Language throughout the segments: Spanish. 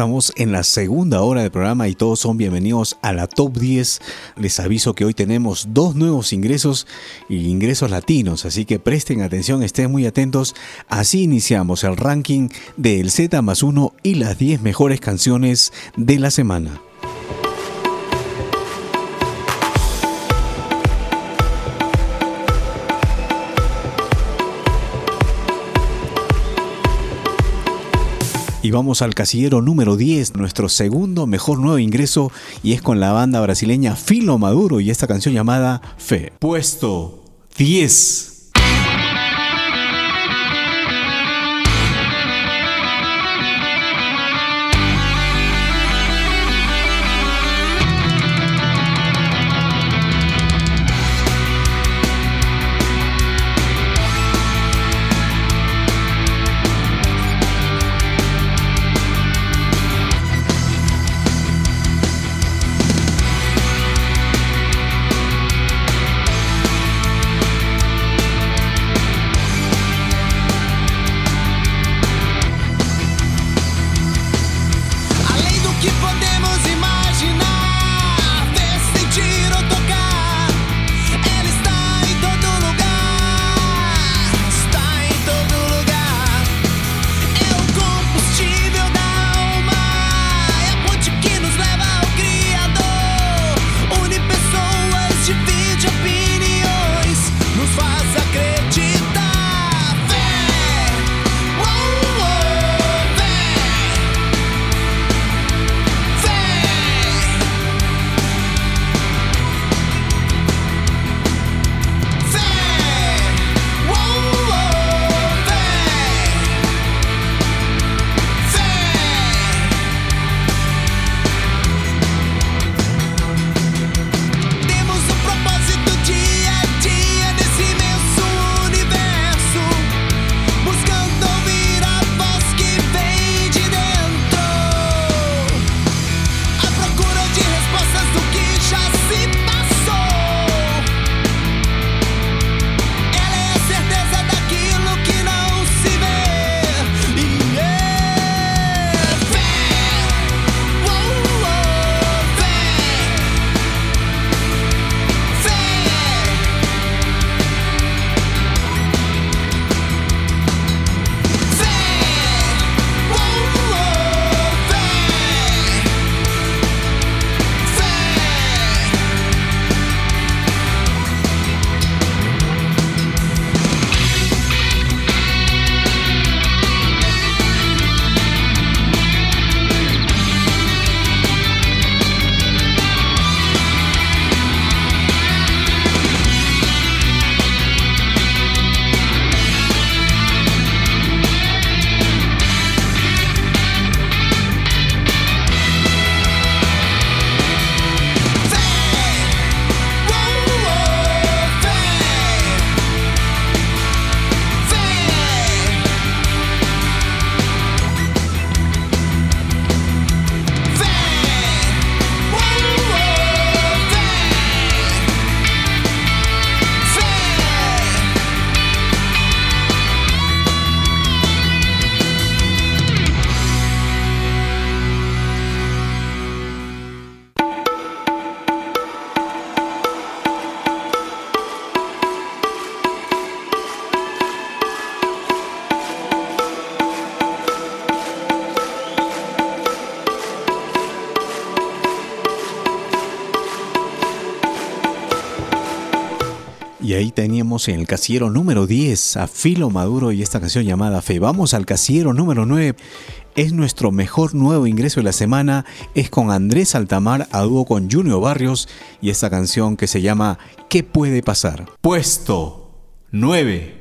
estamos en la segunda hora del programa y todos son bienvenidos a la Top 10. Les aviso que hoy tenemos dos nuevos ingresos y ingresos latinos, así que presten atención, estén muy atentos. Así iniciamos el ranking del Z más 1 y las 10 mejores canciones de la semana. Y vamos al casillero número 10, nuestro segundo mejor nuevo ingreso, y es con la banda brasileña Filo Maduro y esta canción llamada Fe. Puesto 10. En el casillero número 10 a Filo Maduro y esta canción llamada Fe. Vamos al casillero número 9. Es nuestro mejor nuevo ingreso de la semana. Es con Andrés Altamar a dúo con Junior Barrios y esta canción que se llama ¿Qué puede pasar? Puesto 9.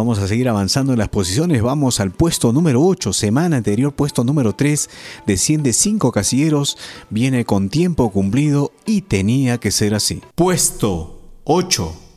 vamos a seguir avanzando en las posiciones. Vamos al puesto número 8, semana anterior puesto número 3, desciende 5 casilleros, viene con tiempo cumplido y tenía que ser así. Puesto 8.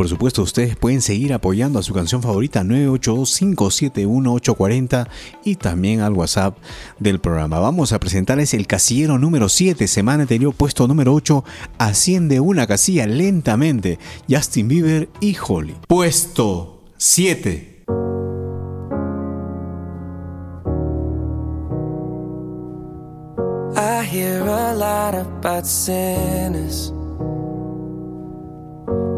Por supuesto ustedes pueden seguir apoyando a su canción favorita 982-571-840 y también al WhatsApp del programa. Vamos a presentarles el casillero número 7, semana anterior puesto número 8, asciende una casilla lentamente, Justin Bieber y Holly. Puesto 7. I hear a lot about sinners.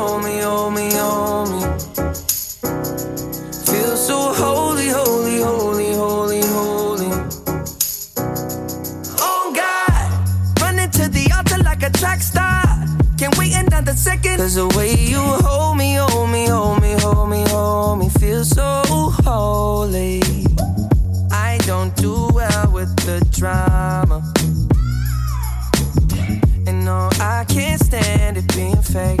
me, second. Cause the way you hold me, hold me, hold me, hold me, hold me, feel so holy. I don't do well with the drama. And no, I can't stand it being fake.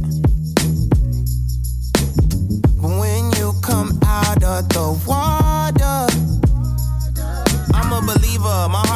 Out of the water, I'm a believer, my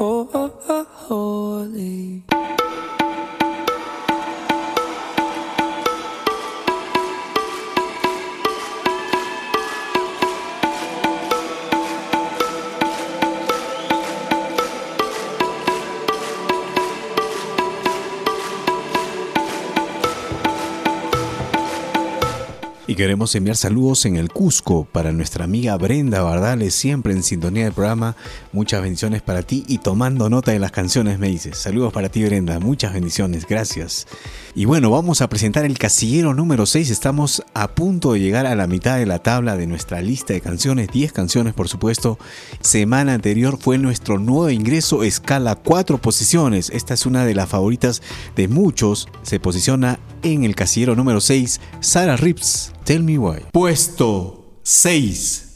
Holy. Queremos enviar saludos en el Cusco para nuestra amiga Brenda Bardales, siempre en sintonía del programa. Muchas bendiciones para ti y tomando nota de las canciones, me dices. Saludos para ti, Brenda. Muchas bendiciones, gracias. Y bueno, vamos a presentar el casillero número 6. Estamos a punto de llegar a la mitad de la tabla de nuestra lista de canciones. 10 canciones, por supuesto. Semana anterior fue nuestro nuevo ingreso, escala 4 posiciones. Esta es una de las favoritas de muchos. Se posiciona en el casillero número 6, Sarah Rips, Tell Me Why. Puesto 6.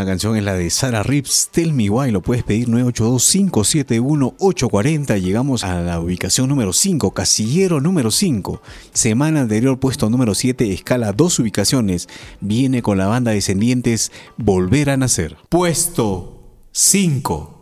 buena canción es la de Sara Rips, Tell Me Why. Lo puedes pedir 982-571-840. Llegamos a la ubicación número 5, casillero número 5. Semana anterior, puesto número 7, escala 2 ubicaciones. Viene con la banda Descendientes, Volver a Nacer. Puesto 5.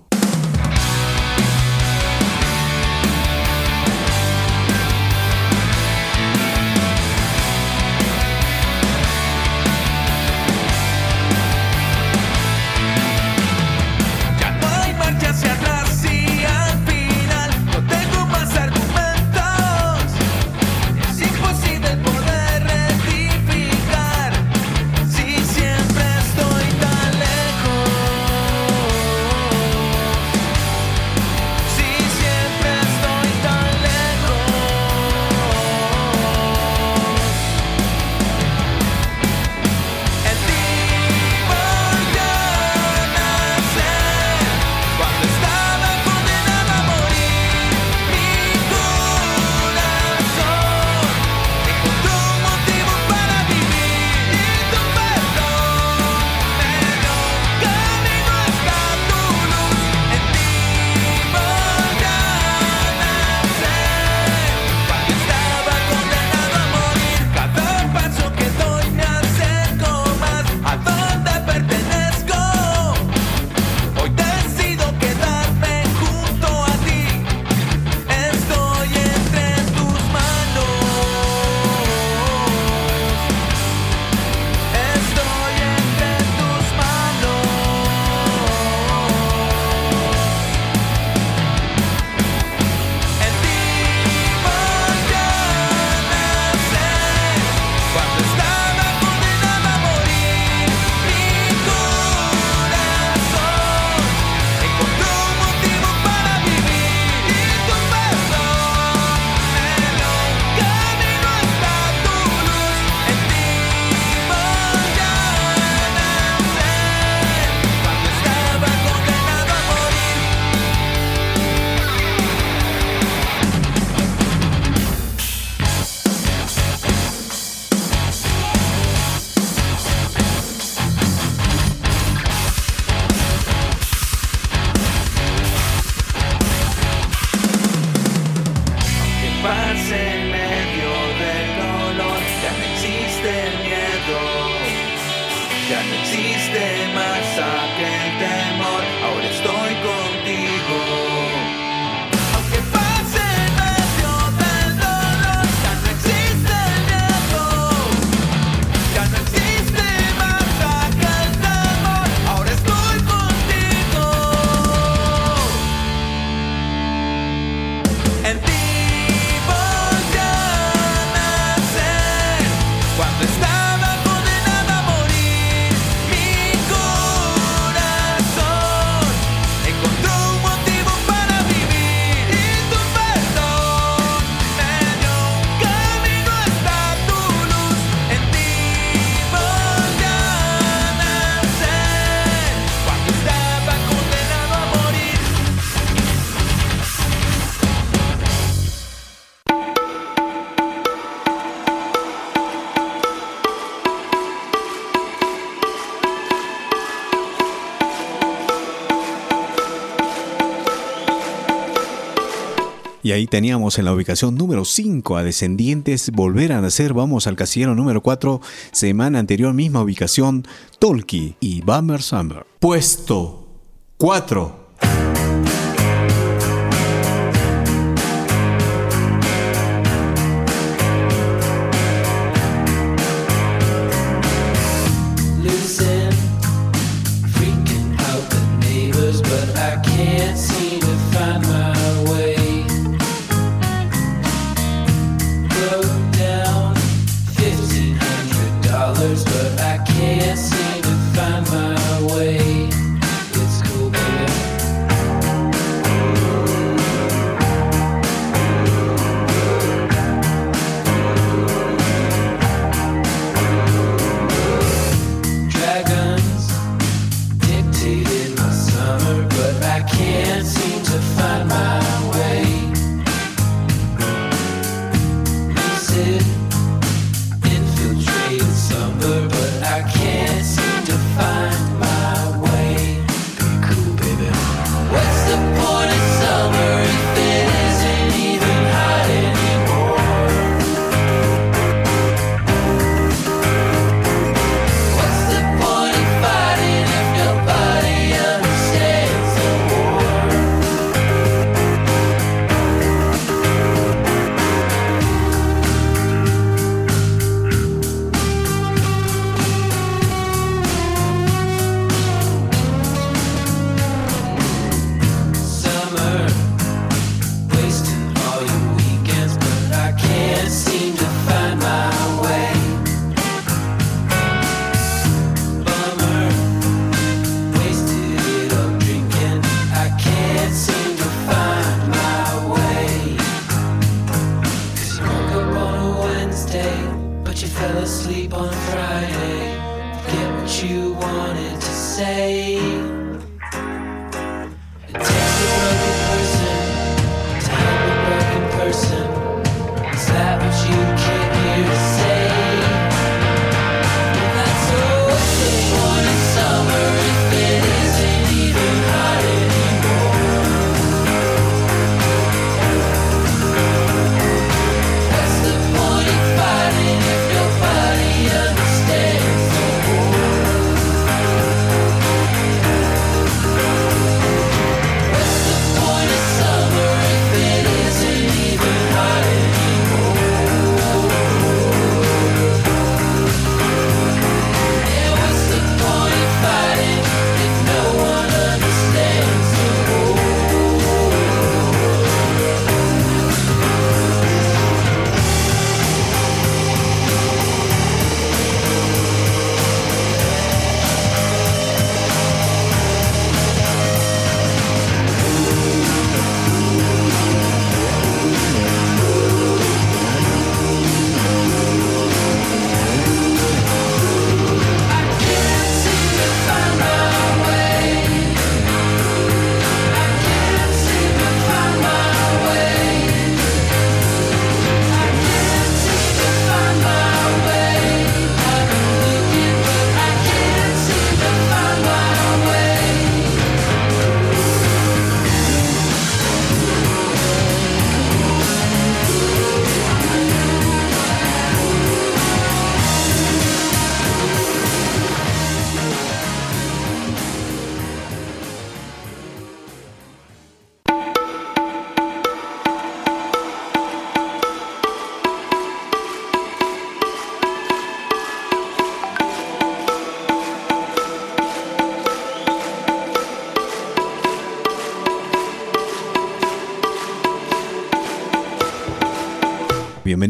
ahí teníamos en la ubicación número 5 a Descendientes Volver a Nacer. Vamos al casillero número 4, semana anterior, misma ubicación, Tolkien y Bummer Summer. Puesto 4.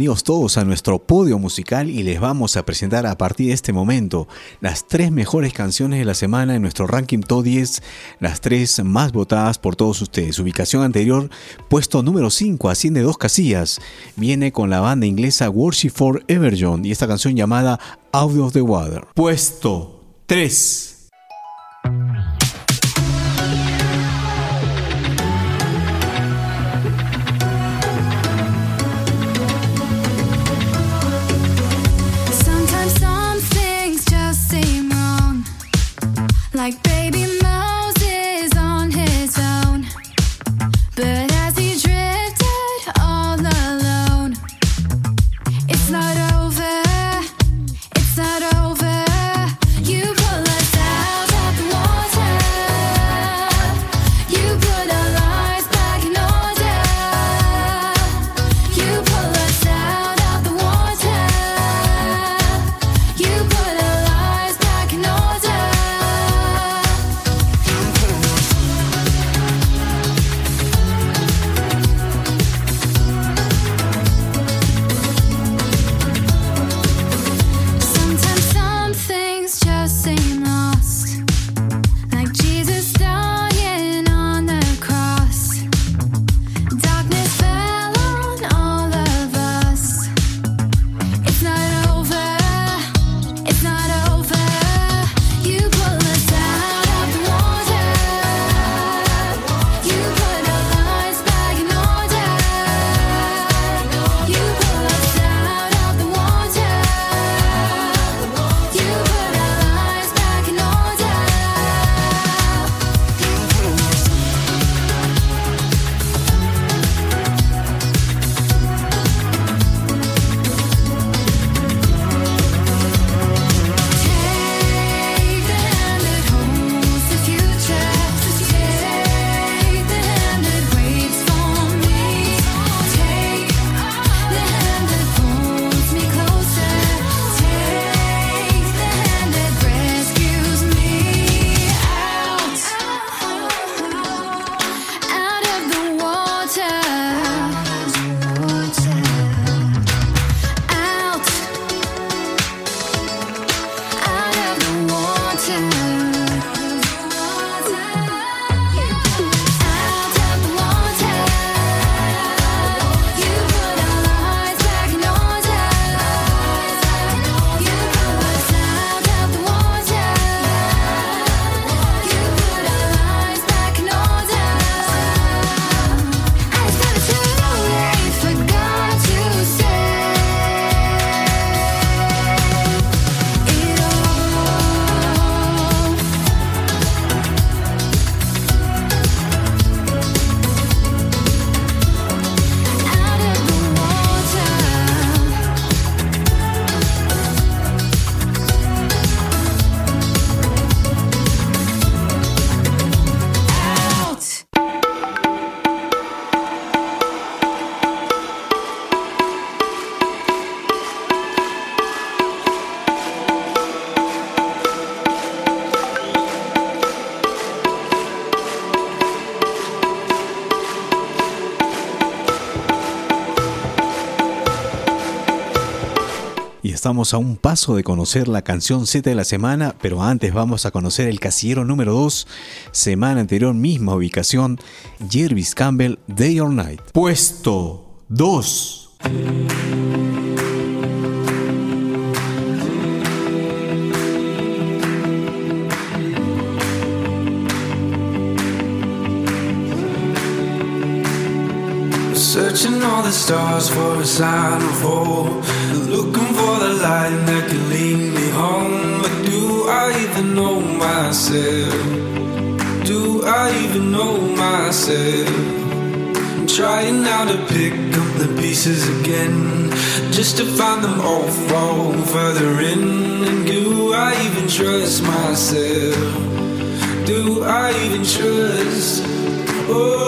bienvenidos todos a nuestro podio musical y les vamos a presentar a partir de este momento las tres mejores canciones de la semana en nuestro ranking top 10, las tres más votadas por todos ustedes. Su ubicación anterior, puesto número 5, asciende dos casillas. Viene con la banda inglesa Worship for Everjohn y esta canción llamada Out of the Water. Puesto 3. a un paso de conocer la canción Z de la semana, pero antes vamos a conocer el casillero número 2, semana anterior, misma ubicación, Jervis Campbell, Day or Night. Puesto 2. the stars for a sign of hope. Looking for the light that can lead me home. But do I even know myself? Do I even know myself? I'm trying now to pick up the pieces again. Just to find them all fall further in. And do I even trust myself? Do I even trust? Oh.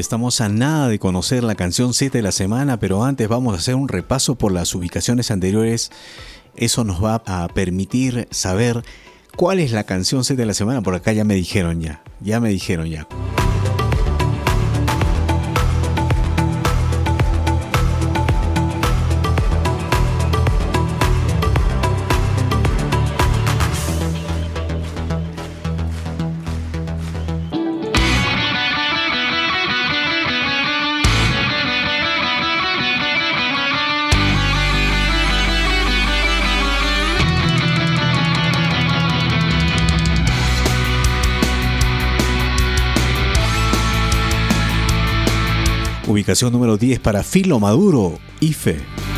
estamos a nada de conocer la canción 7 de la semana, pero antes vamos a hacer un repaso por las ubicaciones anteriores. Eso nos va a permitir saber cuál es la canción 7 de la semana. Por acá ya me dijeron ya, ya me dijeron ya. Clasificación número 10 para Filo Maduro, IFE.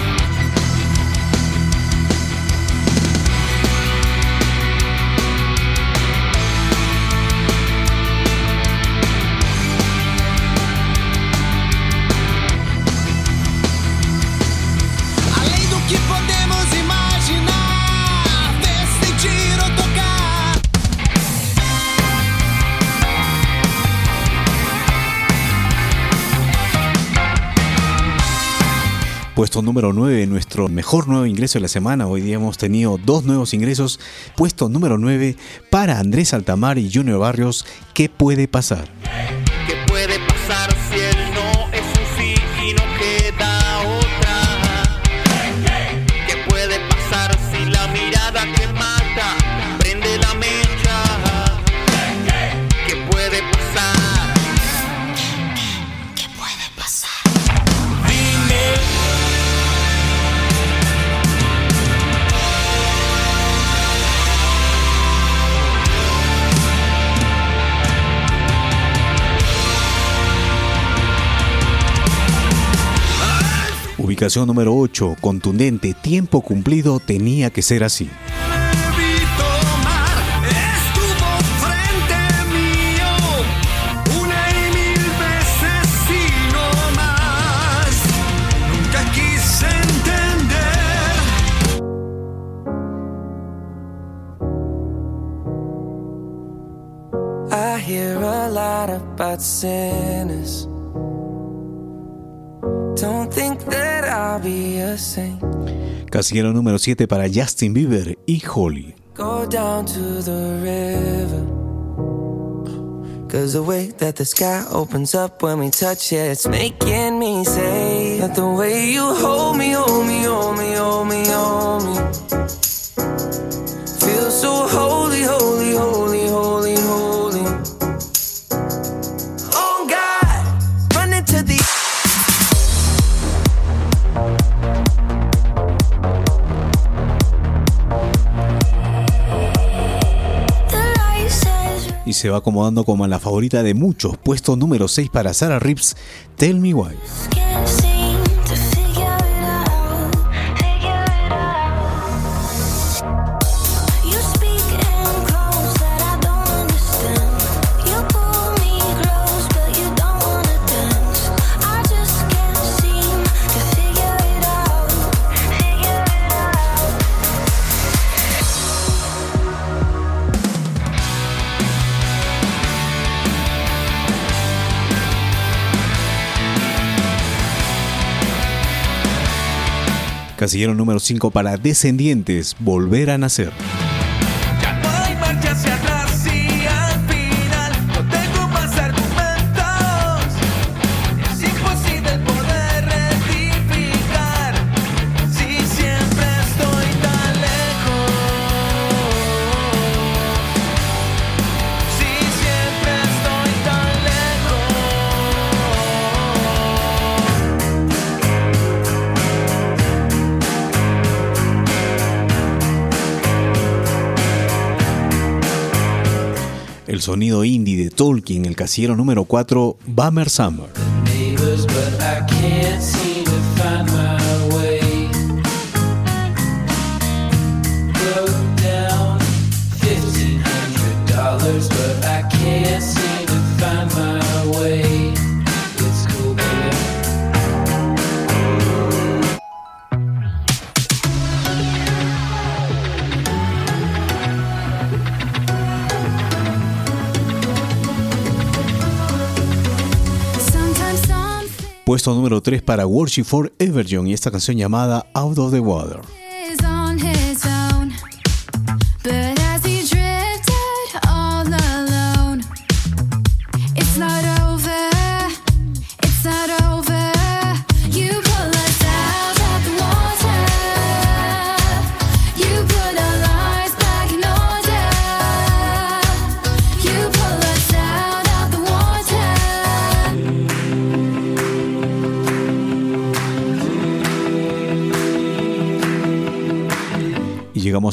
Puesto número 9, nuestro mejor nuevo ingreso de la semana. Hoy día hemos tenido dos nuevos ingresos. Puesto número 9 para Andrés Altamar y Junior Barrios. ¿Qué puede pasar? Ubicación número 8, contundente, tiempo cumplido, tenía que ser así. Estuvo frente Casillero número 7 para Justin Bieber y Holly. Go down to the river. Cause the way that the sky opens up when we touch it, it's making me say that the way you hold me, hold me, hold me, se va acomodando como la favorita de muchos. Puesto número 6 para Sarah Rips, Tell Me Why. Casillero número 5 para Descendientes, Volver a Nacer. Tolkien, el casillero número 4, Bummer Summer. Puesto número 3 para Worship for Everjon y esta canción llamada Out of the Water.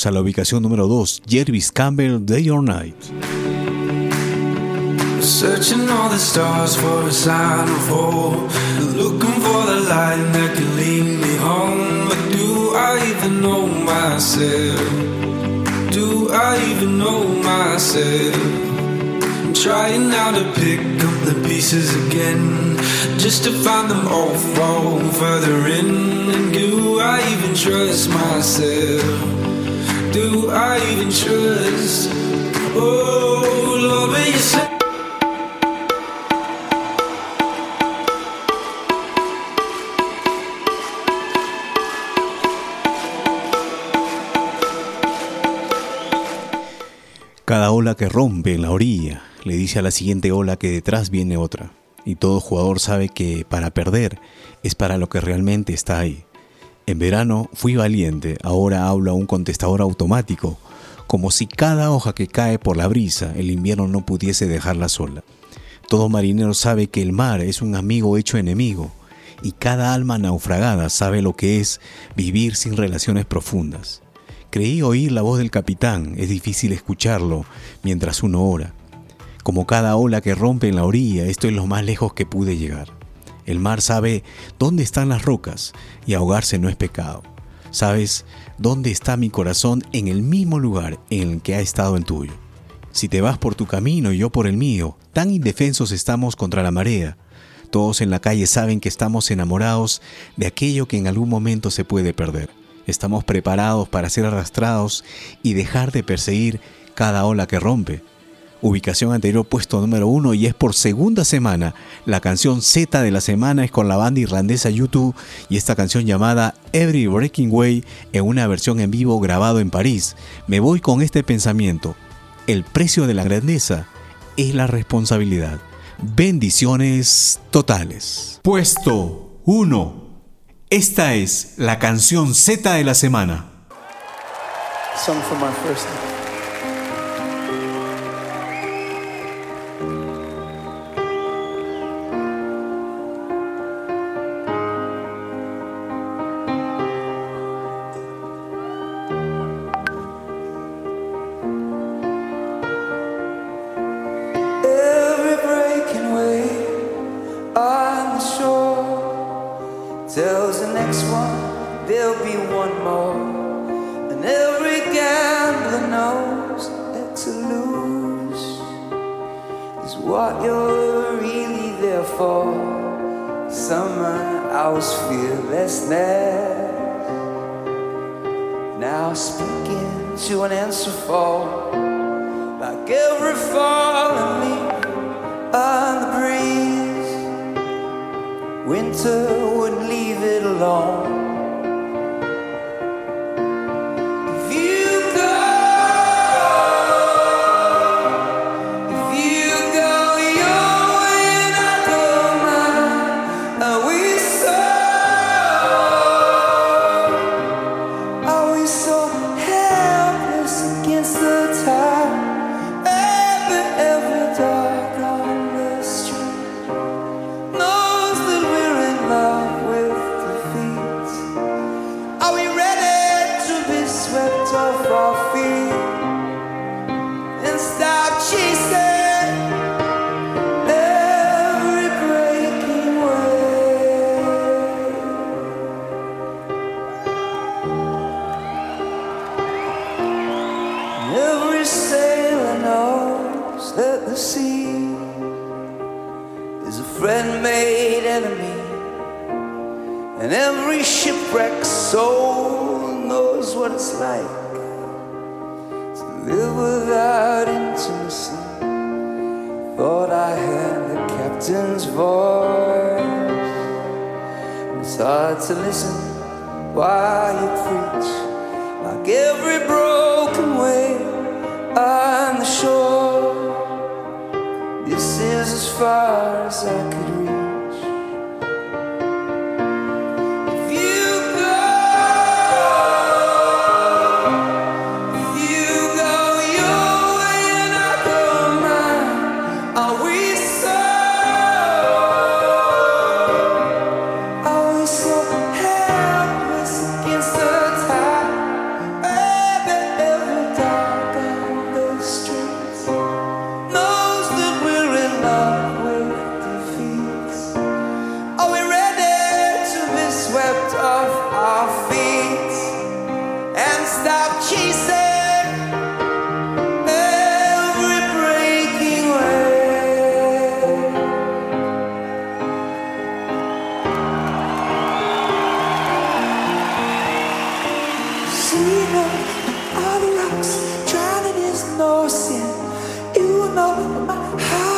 A la ubicación número 2, Jervis Campbell, Day or Night. Searching all the stars for a sign of hope. Looking for the light that can lead me home. But do I even know myself? Do I even know myself? I'm trying now to pick up the pieces again. Just to find them all fall further in. And do I even trust myself? Cada ola que rompe en la orilla le dice a la siguiente ola que detrás viene otra. Y todo jugador sabe que para perder es para lo que realmente está ahí. En verano fui valiente, ahora hablo a un contestador automático, como si cada hoja que cae por la brisa el invierno no pudiese dejarla sola. Todo marinero sabe que el mar es un amigo hecho enemigo, y cada alma naufragada sabe lo que es vivir sin relaciones profundas. Creí oír la voz del capitán, es difícil escucharlo mientras uno ora. Como cada ola que rompe en la orilla, esto es lo más lejos que pude llegar. El mar sabe dónde están las rocas y ahogarse no es pecado. Sabes dónde está mi corazón en el mismo lugar en el que ha estado el tuyo. Si te vas por tu camino y yo por el mío, tan indefensos estamos contra la marea. Todos en la calle saben que estamos enamorados de aquello que en algún momento se puede perder. Estamos preparados para ser arrastrados y dejar de perseguir cada ola que rompe. Ubicación anterior puesto número uno y es por segunda semana. La canción Z de la semana es con la banda irlandesa YouTube y esta canción llamada Every Breaking Way en una versión en vivo grabado en París. Me voy con este pensamiento. El precio de la grandeza es la responsabilidad. Bendiciones totales. Puesto 1. Esta es la canción Z de la semana. Song for my first And stop chasing every breaking wave every sailor knows that the sea is a friend made enemy. And every shipwrecked soul knows what it's like captain's voice. It's hard to listen while you preach, like every broken wave on the shore. This is as far as I could reach. My heart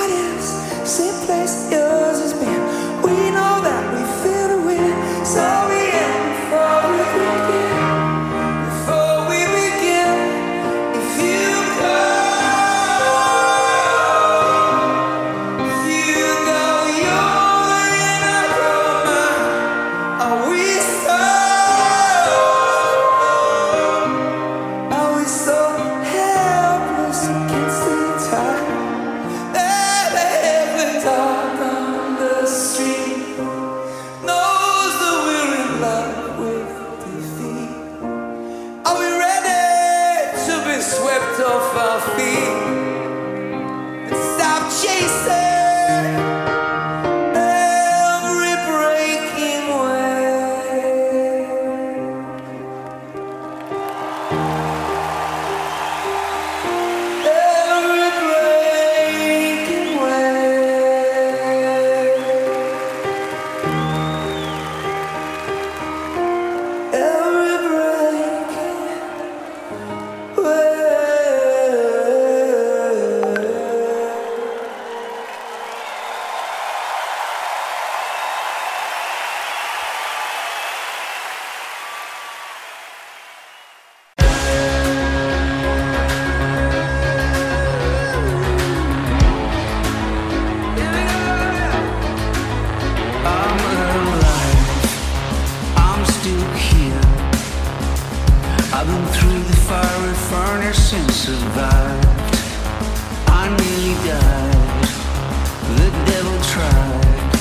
the devil tried.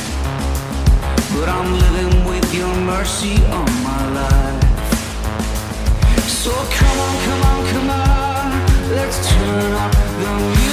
But I'm living with your mercy on my life. So come on, come on, come on, let's turn up the music.